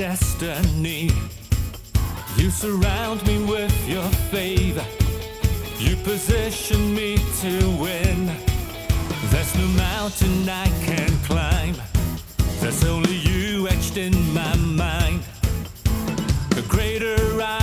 destiny. You surround me with your favor. You position me to win. There's no mountain I can climb. There's only you etched in my mind. The greater I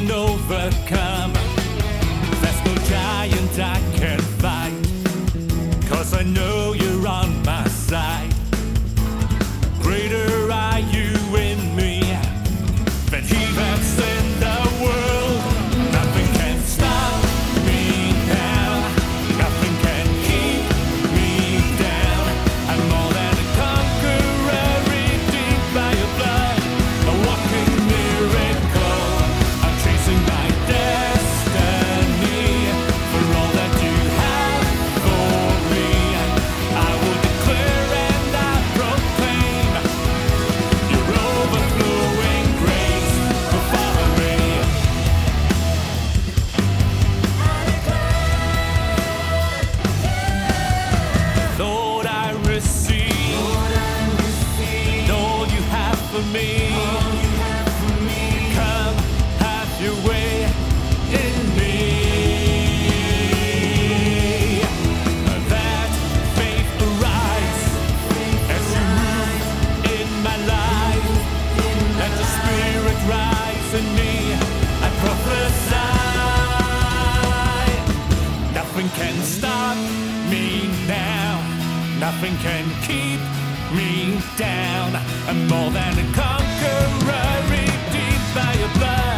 And overcome. Nothing can stop me now. Nothing can keep me down. I'm more than a conqueror redeemed by your blood.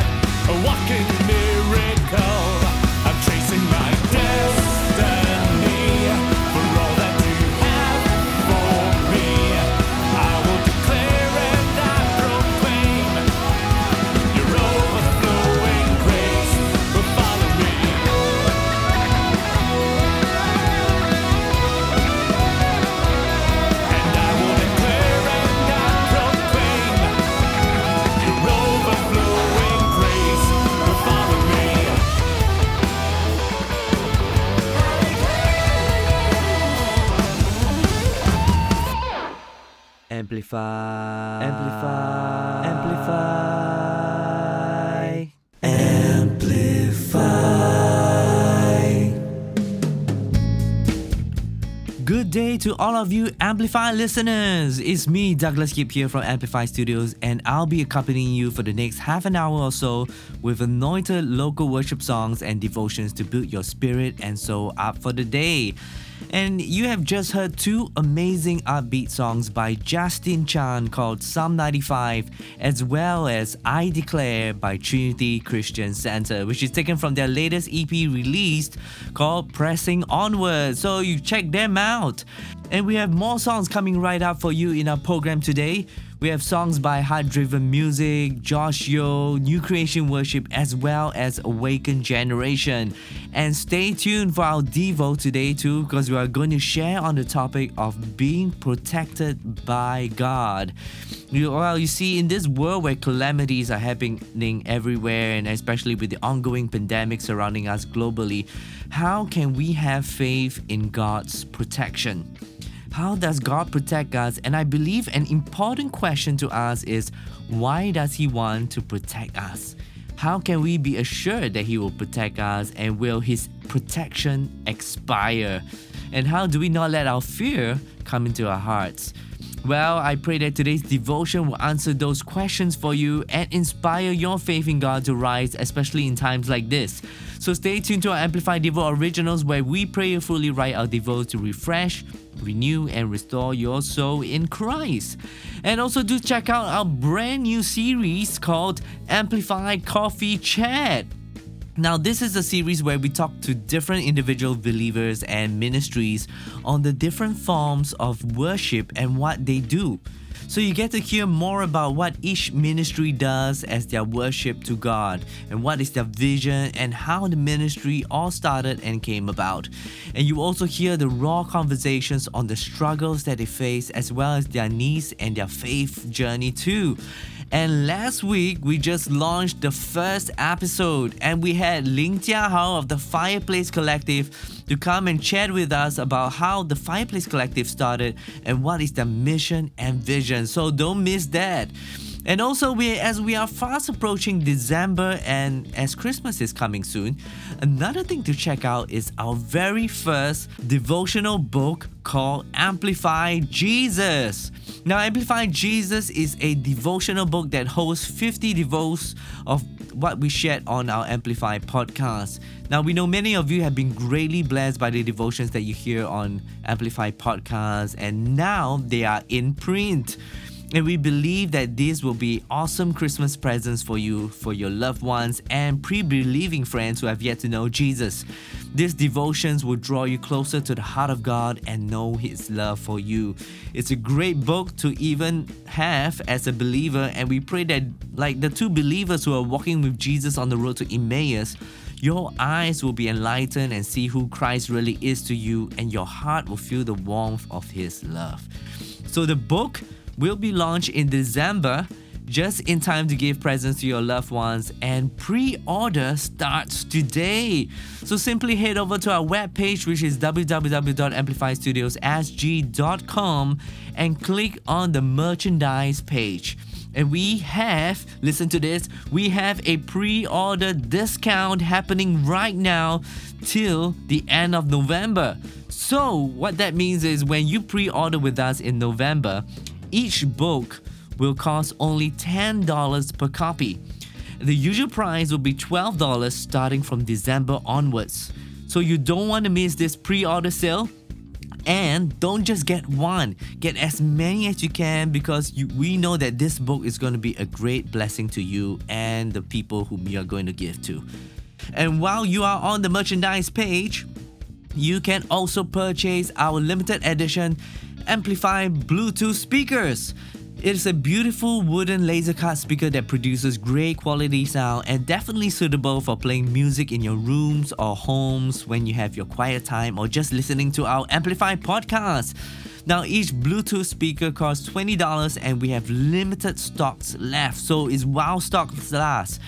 Amplify. Amplify. Amplify. To all of you Amplify listeners. It's me, Douglas Kip here from Amplify Studios, and I'll be accompanying you for the next half an hour or so with anointed local worship songs and devotions to build your spirit and soul up for the day. And you have just heard two amazing upbeat songs by Justin Chan called Psalm 95, as well as I Declare by Trinity Christian Center, which is taken from their latest EP released called Pressing Onward. So you check them out. And we have more songs coming right up for you in our program today. We have songs by Heart Driven Music, Josh Yeo, New Creation Worship, as well as Awakened Generation. And stay tuned for our Devo today too, because we are going to share on the topic of being protected by God. You, well, you see, in this world where calamities are happening everywhere, and especially with the ongoing pandemic surrounding us globally, how can we have faith in God's protection? How does God protect us? And I believe an important question to ask is why does He want to protect us? How can we be assured that He will protect us and will His protection expire? And how do we not let our fear come into our hearts? Well, I pray that today's devotion will answer those questions for you and inspire your faith in God to rise, especially in times like this. So stay tuned to our Amplified Devo Originals where we prayerfully write our Devo to refresh, renew, and restore your soul in Christ. And also do check out our brand new series called Amplified Coffee Chat. Now, this is a series where we talk to different individual believers and ministries on the different forms of worship and what they do. So, you get to hear more about what each ministry does as their worship to God, and what is their vision, and how the ministry all started and came about. And you also hear the raw conversations on the struggles that they face, as well as their needs and their faith journey, too. And last week, we just launched the first episode, and we had Ling Jia Hao of the Fireplace Collective to come and chat with us about how the Fireplace Collective started and what is their mission and vision. So don't miss that. And also, we as we are fast approaching December and as Christmas is coming soon, another thing to check out is our very first devotional book called Amplify Jesus. Now, Amplify Jesus is a devotional book that hosts 50 devos of what we shared on our Amplify podcast. Now, we know many of you have been greatly blessed by the devotions that you hear on Amplify podcast, and now they are in print. And we believe that these will be awesome Christmas presents for you, for your loved ones, and pre believing friends who have yet to know Jesus. These devotions will draw you closer to the heart of God and know His love for you. It's a great book to even have as a believer, and we pray that, like the two believers who are walking with Jesus on the road to Emmaus, your eyes will be enlightened and see who Christ really is to you, and your heart will feel the warmth of His love. So, the book will be launched in December, just in time to give presents to your loved ones, and pre order starts today. So simply head over to our webpage, which is www.amplifystudiossg.com, and click on the merchandise page. And we have, listen to this, we have a pre order discount happening right now till the end of November. So, what that means is when you pre order with us in November, each book will cost only $10 per copy. The usual price will be $12 starting from December onwards. So you don't want to miss this pre-order sale? And don't just get one, get as many as you can because you, we know that this book is going to be a great blessing to you and the people whom you are going to give to. And while you are on the merchandise page, you can also purchase our limited edition Amplify Bluetooth speakers. It is a beautiful wooden laser cut speaker that produces great quality sound and definitely suitable for playing music in your rooms or homes when you have your quiet time or just listening to our Amplify podcast. Now, each Bluetooth speaker costs $20 and we have limited stocks left, so it's while stocks last.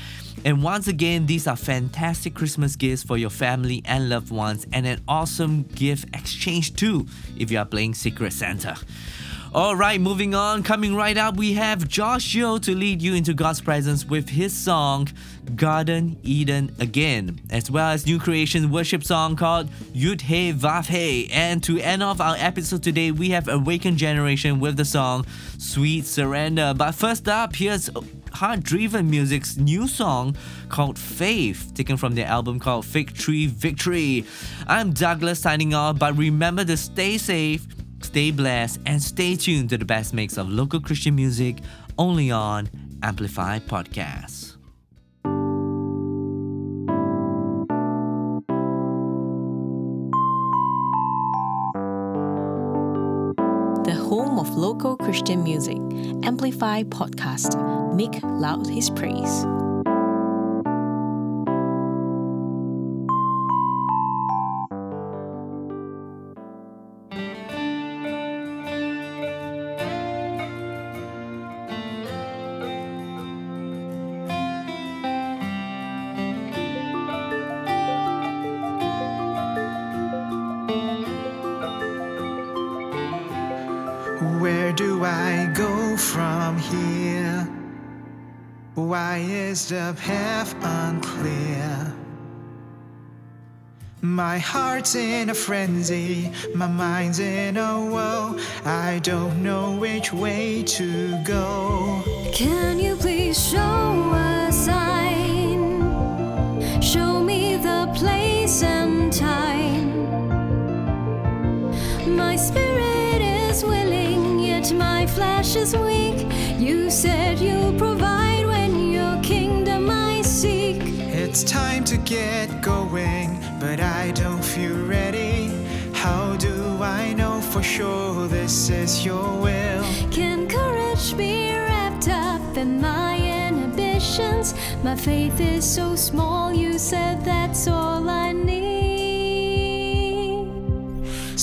And once again, these are fantastic Christmas gifts for your family and loved ones, and an awesome gift exchange too if you are playing Secret Santa. Alright, moving on. Coming right up, we have Josh Yeo to lead you into God's presence with his song Garden Eden Again, as well as New Creation worship song called Yud He Vav He. And to end off our episode today, we have Awakened Generation with the song Sweet Surrender. But first up, here's Heart Driven Music's new song called Faith, taken from their album called Tree Victory. I'm Douglas signing off, but remember to stay safe Stay blessed and stay tuned to the best mix of local Christian music only on Amplify Podcasts. Christian music. Amplify Podcast. Make loud his praise. Why half unclear? My heart's in a frenzy, my mind's in a whirl. I don't know which way to go. Can you please show a sign? Show me the place and time. My spirit is willing, yet my flesh is weak. You said you'll provide kingdom I seek. It's time to get going, but I don't feel ready. How do I know for sure this is your will? Can courage be wrapped up in my inhibitions? My faith is so small, you said that's all I need.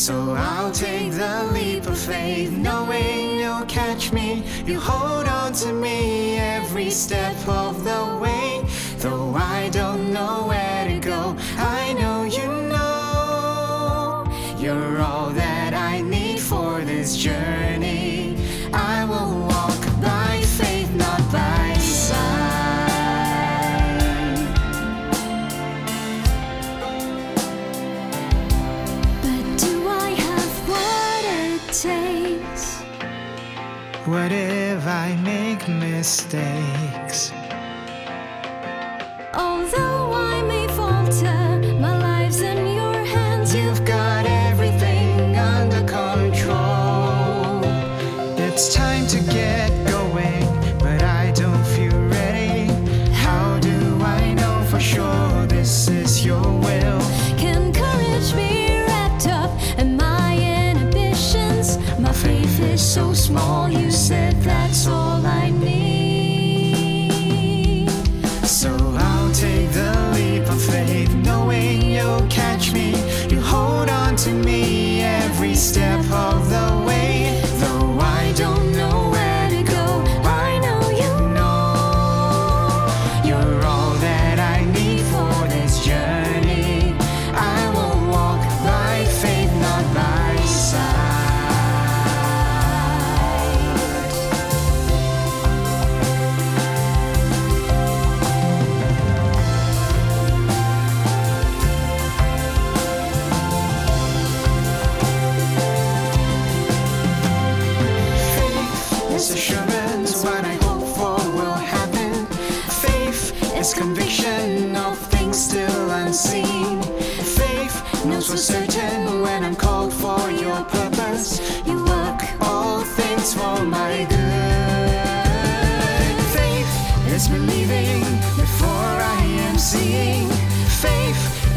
So I'll take the leap of faith, knowing you'll catch me. You hold on to me every step of the way. Though I don't know where to go, I know you What if I make mistakes?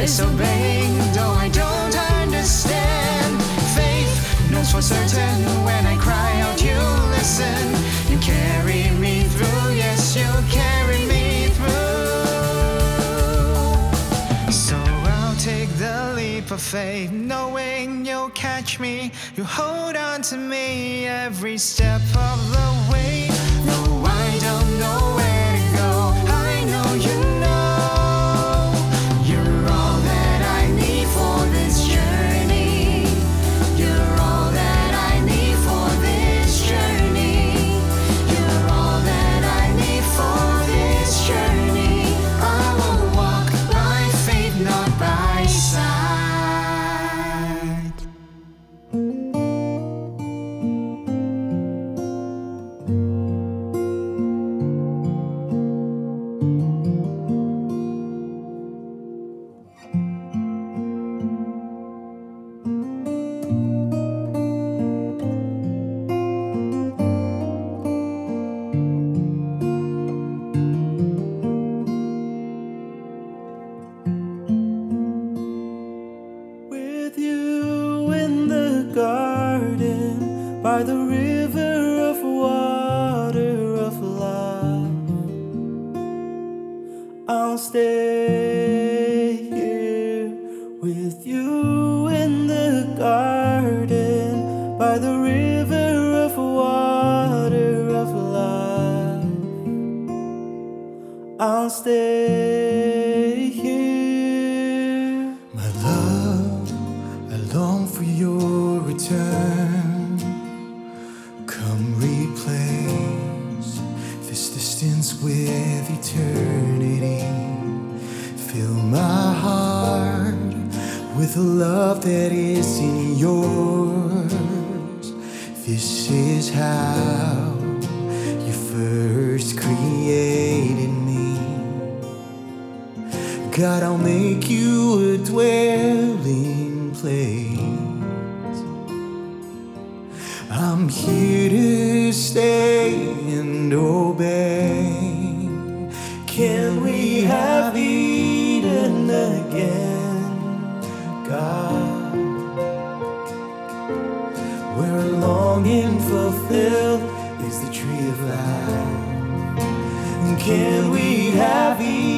disobeying, though I don't understand. Faith knows for certain when I cry out, you listen. You carry me through, yes, you carry me through. So I'll take the leap of faith, knowing you'll catch me. You hold on to me every step of the way. No, I don't know where. we have eaten again, God. Where a longing fulfilled is the tree of life. And can we have eaten?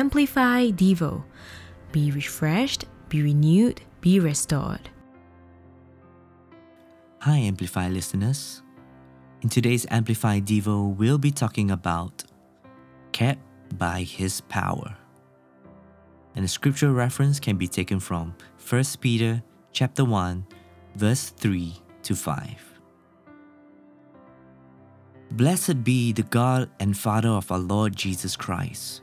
Amplify Devo. Be refreshed, be renewed, be restored. Hi, Amplify listeners. In today's Amplify Devo, we'll be talking about kept by His power. And the scripture reference can be taken from 1 Peter chapter 1, verse 3 to 5. Blessed be the God and Father of our Lord Jesus Christ,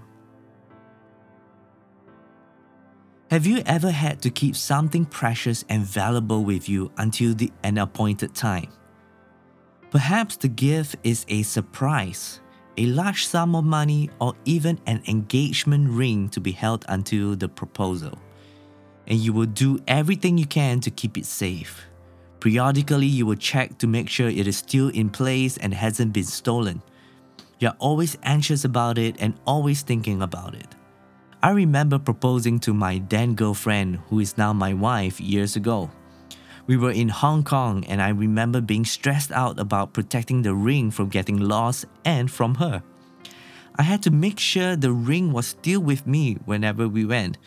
Have you ever had to keep something precious and valuable with you until the, an appointed time? Perhaps the gift is a surprise, a large sum of money, or even an engagement ring to be held until the proposal. And you will do everything you can to keep it safe. Periodically, you will check to make sure it is still in place and hasn't been stolen. You're always anxious about it and always thinking about it. I remember proposing to my then girlfriend, who is now my wife, years ago. We were in Hong Kong, and I remember being stressed out about protecting the ring from getting lost and from her. I had to make sure the ring was still with me whenever we went,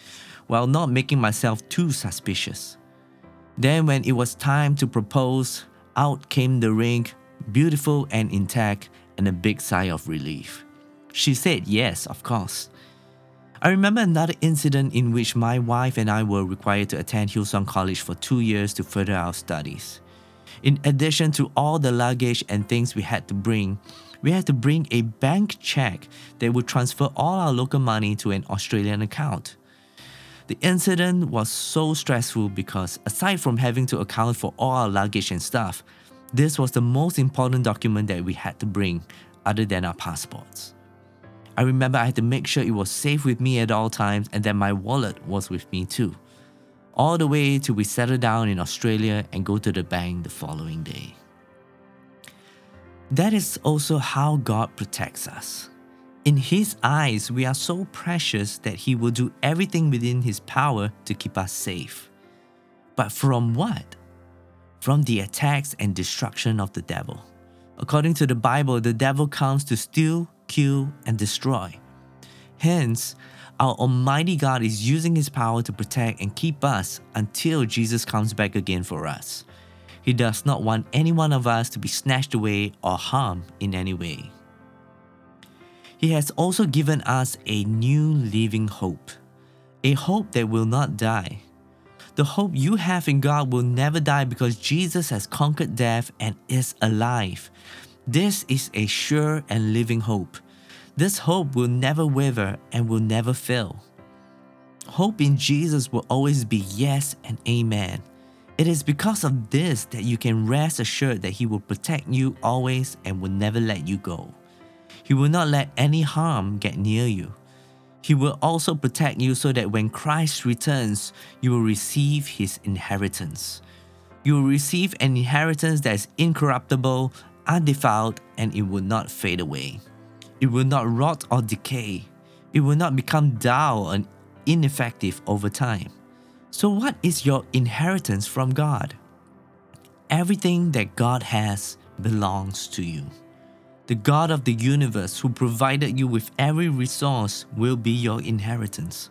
while not making myself too suspicious. Then, when it was time to propose, out came the ring, beautiful and intact, and a big sigh of relief. She said yes, of course. I remember another incident in which my wife and I were required to attend Hillsong College for two years to further our studies. In addition to all the luggage and things we had to bring, we had to bring a bank check that would transfer all our local money to an Australian account. The incident was so stressful because, aside from having to account for all our luggage and stuff, this was the most important document that we had to bring, other than our passports. I remember I had to make sure it was safe with me at all times and that my wallet was with me too. All the way till we settle down in Australia and go to the bank the following day. That is also how God protects us. In His eyes, we are so precious that He will do everything within His power to keep us safe. But from what? From the attacks and destruction of the devil. According to the Bible, the devil comes to steal, kill, and destroy. Hence, our Almighty God is using His power to protect and keep us until Jesus comes back again for us. He does not want any one of us to be snatched away or harmed in any way. He has also given us a new living hope, a hope that will not die. The hope you have in God will never die because Jesus has conquered death and is alive. This is a sure and living hope. This hope will never waver and will never fail. Hope in Jesus will always be yes and amen. It is because of this that you can rest assured that He will protect you always and will never let you go. He will not let any harm get near you. He will also protect you so that when Christ returns, you will receive His inheritance. You will receive an inheritance that is incorruptible, undefiled, and it will not fade away. It will not rot or decay. It will not become dull and ineffective over time. So, what is your inheritance from God? Everything that God has belongs to you. The God of the universe, who provided you with every resource, will be your inheritance.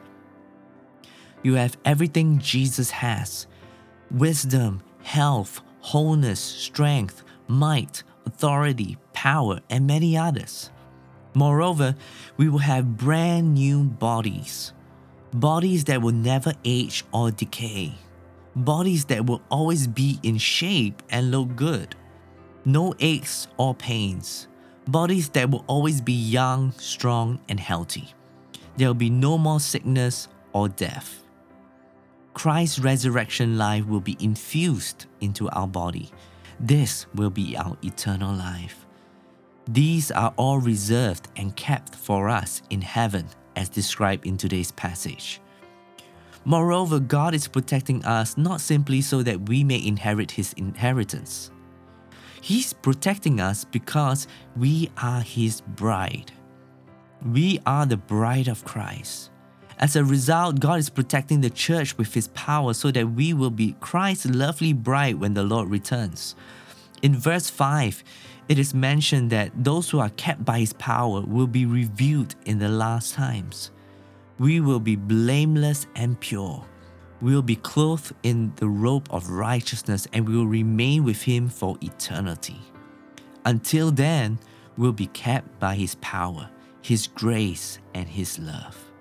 You have everything Jesus has wisdom, health, wholeness, strength, might, authority, power, and many others. Moreover, we will have brand new bodies. Bodies that will never age or decay. Bodies that will always be in shape and look good. No aches or pains. Bodies that will always be young, strong, and healthy. There will be no more sickness or death. Christ's resurrection life will be infused into our body. This will be our eternal life. These are all reserved and kept for us in heaven as described in today's passage. Moreover, God is protecting us not simply so that we may inherit His inheritance. He's protecting us because we are His bride. We are the bride of Christ. As a result, God is protecting the church with His power so that we will be Christ's lovely bride when the Lord returns. In verse 5, it is mentioned that those who are kept by His power will be revealed in the last times. We will be blameless and pure. We will be clothed in the robe of righteousness and we will remain with Him for eternity. Until then, we'll be kept by His power, His grace, and His love.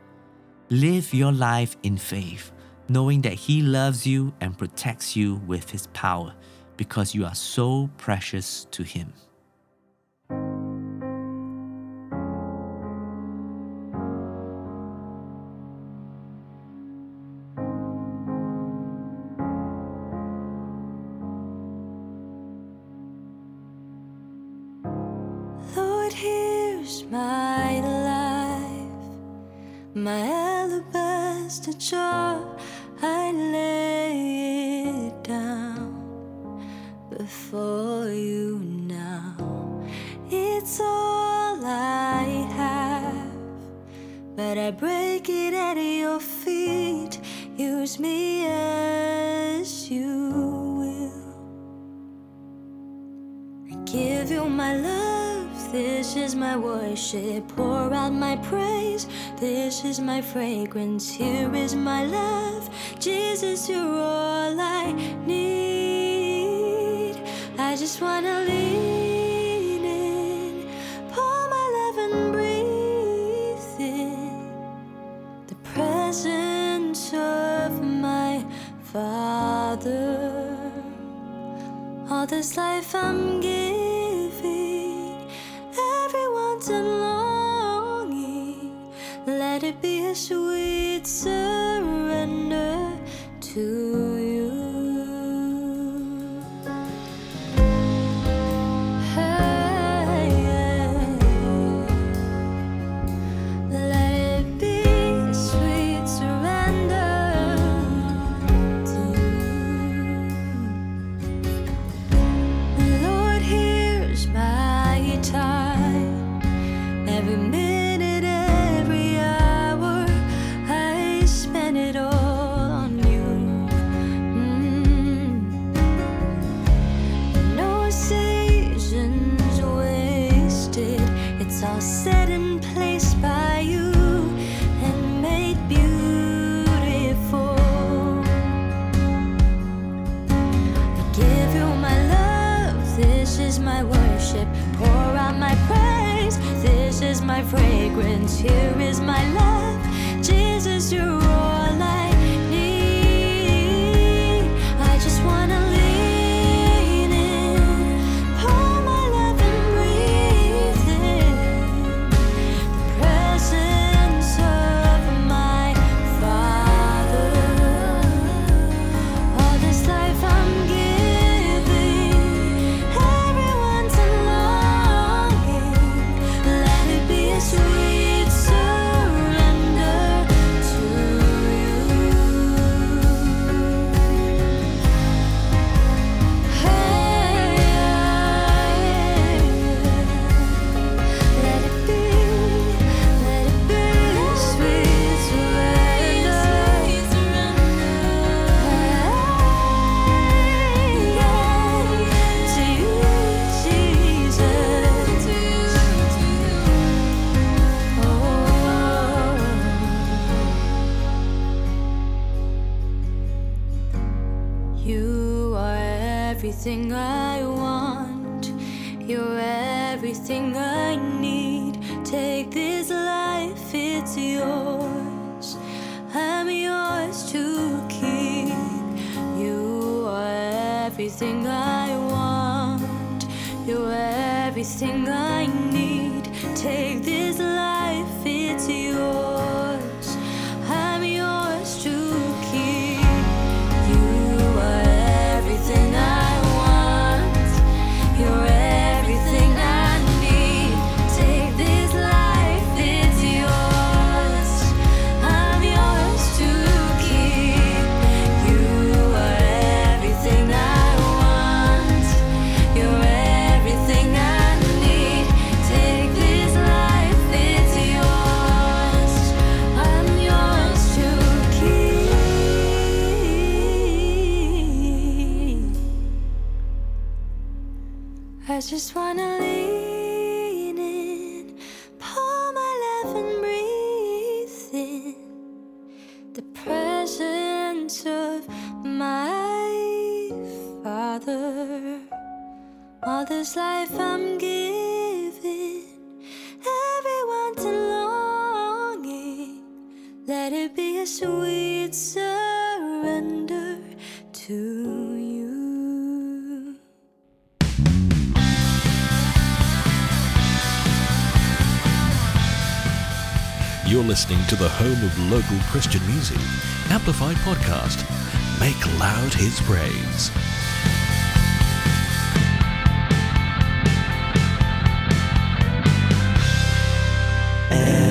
Live your life in faith, knowing that He loves you and protects you with His power because you are so precious to Him. My alabaster jar. I lay it down before you now. It's all I have, but I break it at your feet. Use me as you will. I give you my love, this is my worship. Pour out my praise, this is my fragrance. Here is my love, Jesus, you're all I need. I just wanna lean in, pour my love and breathe in the presence of my Father. All this life I'm giving, everyone's longing. It be a sweet surrender listening to the home of local Christian music, Amplified Podcast. Make loud his praise. And